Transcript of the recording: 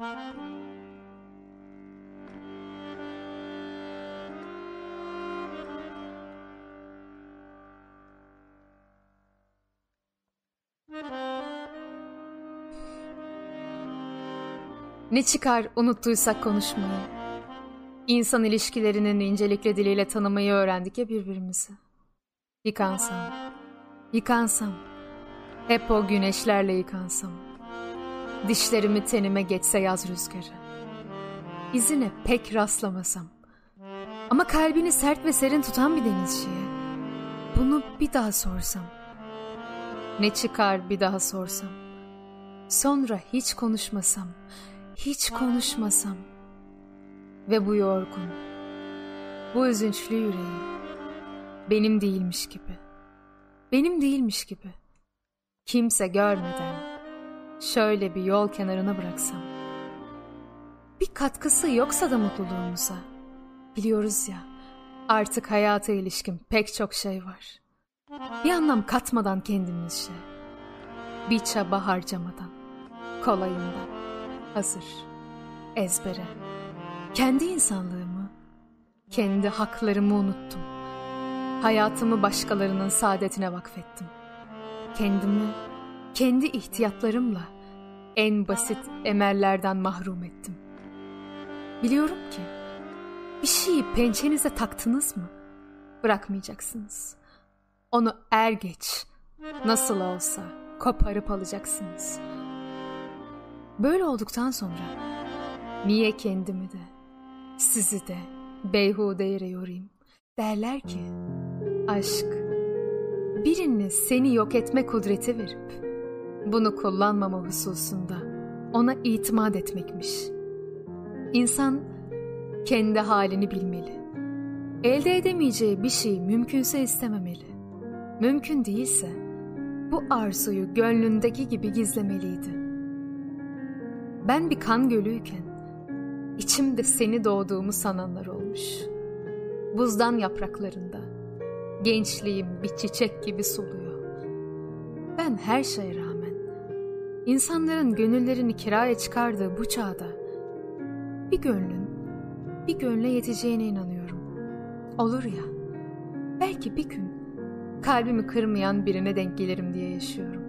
Ne çıkar unuttuysak konuşmayı. İnsan ilişkilerinin incelikle diliyle tanımayı öğrendik ya birbirimizi. Yıkansam, yıkansam, hep o güneşlerle yıkansam. Dişlerimi tenime geçse yaz rüzgarı. İzine pek rastlamasam. Ama kalbini sert ve serin tutan bir denizciye. Bunu bir daha sorsam. Ne çıkar bir daha sorsam. Sonra hiç konuşmasam, hiç konuşmasam. Ve bu yorgun, bu üzünçlü yüreği benim değilmiş gibi. Benim değilmiş gibi. Kimse görmeden şöyle bir yol kenarına bıraksam. Bir katkısı yoksa da mutluluğumuza. Biliyoruz ya artık hayata ilişkin pek çok şey var. Bir anlam katmadan kendimizce. Bir çaba harcamadan. Kolayından. Hazır. Ezbere. Kendi insanlığımı, kendi haklarımı unuttum. Hayatımı başkalarının saadetine vakfettim. Kendimi, kendi ihtiyatlarımla en basit emellerden mahrum ettim. Biliyorum ki bir şeyi pençenize taktınız mı bırakmayacaksınız. Onu er geç nasıl olsa koparıp alacaksınız. Böyle olduktan sonra niye kendimi de sizi de beyhude yere yorayım derler ki aşk birinin seni yok etme kudreti verip bunu kullanmama hususunda ona itimat etmekmiş. İnsan kendi halini bilmeli. Elde edemeyeceği bir şey mümkünse istememeli. Mümkün değilse bu arzuyu gönlündeki gibi gizlemeliydi. Ben bir kan gölüyken içimde seni doğduğumu sananlar olmuş. Buzdan yapraklarında gençliğim bir çiçek gibi soluyor. Ben her şeye rağmen insanların gönüllerini kiraya çıkardığı bu çağda bir gönlün bir gönle yeteceğine inanıyorum. Olur ya belki bir gün kalbimi kırmayan birine denk gelirim diye yaşıyorum.